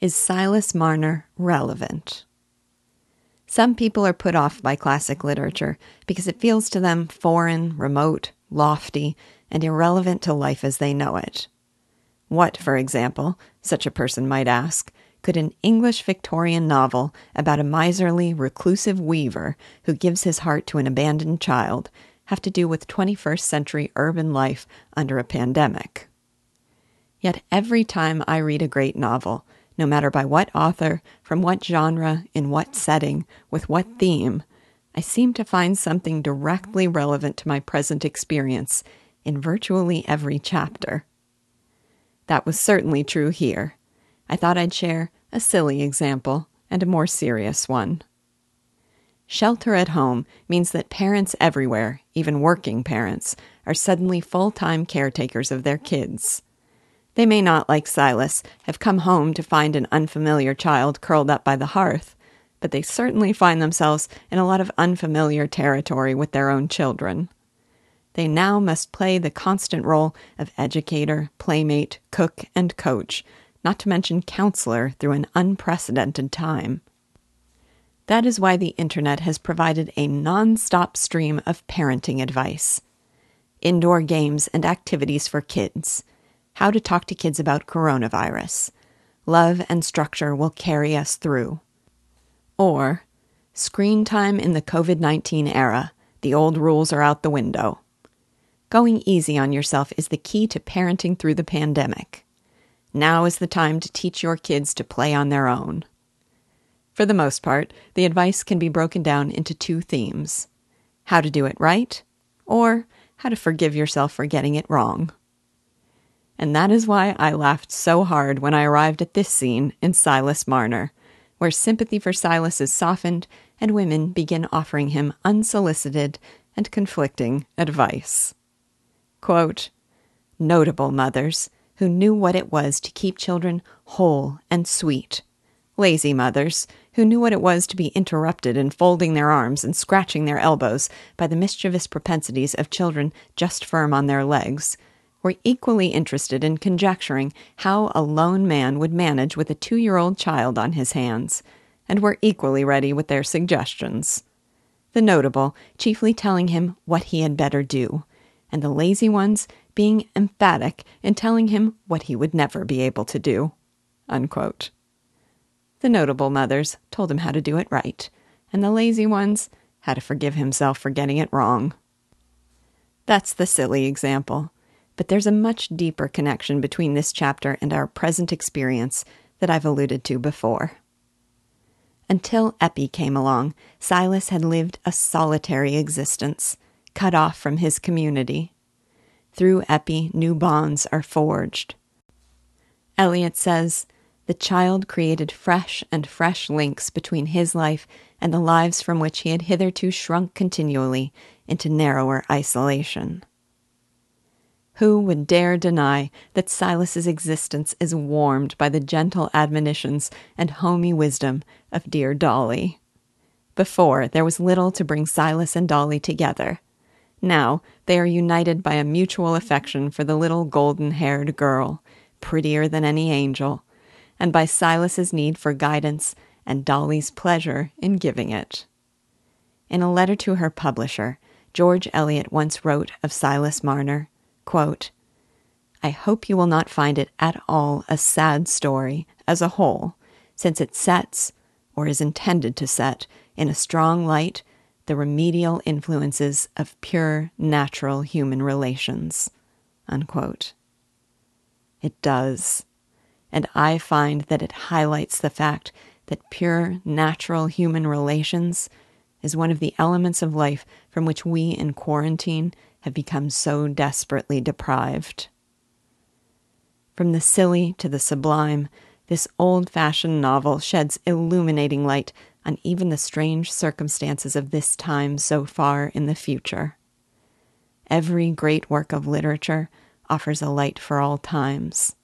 Is Silas Marner relevant? Some people are put off by classic literature because it feels to them foreign, remote, lofty, and irrelevant to life as they know it. What, for example, such a person might ask, could an English Victorian novel about a miserly, reclusive weaver who gives his heart to an abandoned child have to do with 21st century urban life under a pandemic? Yet every time I read a great novel, no matter by what author, from what genre, in what setting, with what theme, I seem to find something directly relevant to my present experience in virtually every chapter. That was certainly true here. I thought I'd share a silly example and a more serious one. Shelter at home means that parents everywhere, even working parents, are suddenly full time caretakers of their kids. They may not, like Silas, have come home to find an unfamiliar child curled up by the hearth, but they certainly find themselves in a lot of unfamiliar territory with their own children. They now must play the constant role of educator, playmate, cook, and coach, not to mention counselor through an unprecedented time. That is why the internet has provided a non stop stream of parenting advice indoor games and activities for kids how to talk to kids about coronavirus. Love and structure will carry us through. Or, screen time in the COVID 19 era. The old rules are out the window. Going easy on yourself is the key to parenting through the pandemic. Now is the time to teach your kids to play on their own. For the most part, the advice can be broken down into two themes how to do it right, or how to forgive yourself for getting it wrong and that is why I laughed so hard when I arrived at this scene in Silas Marner, where sympathy for Silas is softened and women begin offering him unsolicited and conflicting advice. Quote, Notable mothers who knew what it was to keep children whole and sweet. Lazy mothers who knew what it was to be interrupted in folding their arms and scratching their elbows by the mischievous propensities of children just firm on their legs were equally interested in conjecturing how a lone man would manage with a two year old child on his hands, and were equally ready with their suggestions. The notable chiefly telling him what he had better do, and the lazy ones being emphatic in telling him what he would never be able to do. Unquote. The notable mothers told him how to do it right, and the lazy ones how to forgive himself for getting it wrong. That's the silly example but there's a much deeper connection between this chapter and our present experience that I've alluded to before. Until Eppie came along, Silas had lived a solitary existence, cut off from his community. Through Eppie, new bonds are forged. Eliot says, the child created fresh and fresh links between his life and the lives from which he had hitherto shrunk continually into narrower isolation. Who would dare deny that Silas's existence is warmed by the gentle admonitions and homey wisdom of dear Dolly? Before, there was little to bring Silas and Dolly together. Now they are united by a mutual affection for the little golden haired girl, prettier than any angel, and by Silas's need for guidance and Dolly's pleasure in giving it. In a letter to her publisher, George Eliot once wrote of Silas Marner Quote, I hope you will not find it at all a sad story as a whole, since it sets, or is intended to set, in a strong light the remedial influences of pure, natural human relations. Unquote. It does. And I find that it highlights the fact that pure, natural human relations is one of the elements of life from which we in quarantine have become so desperately deprived. From the silly to the sublime, this old fashioned novel sheds illuminating light on even the strange circumstances of this time so far in the future. Every great work of literature offers a light for all times.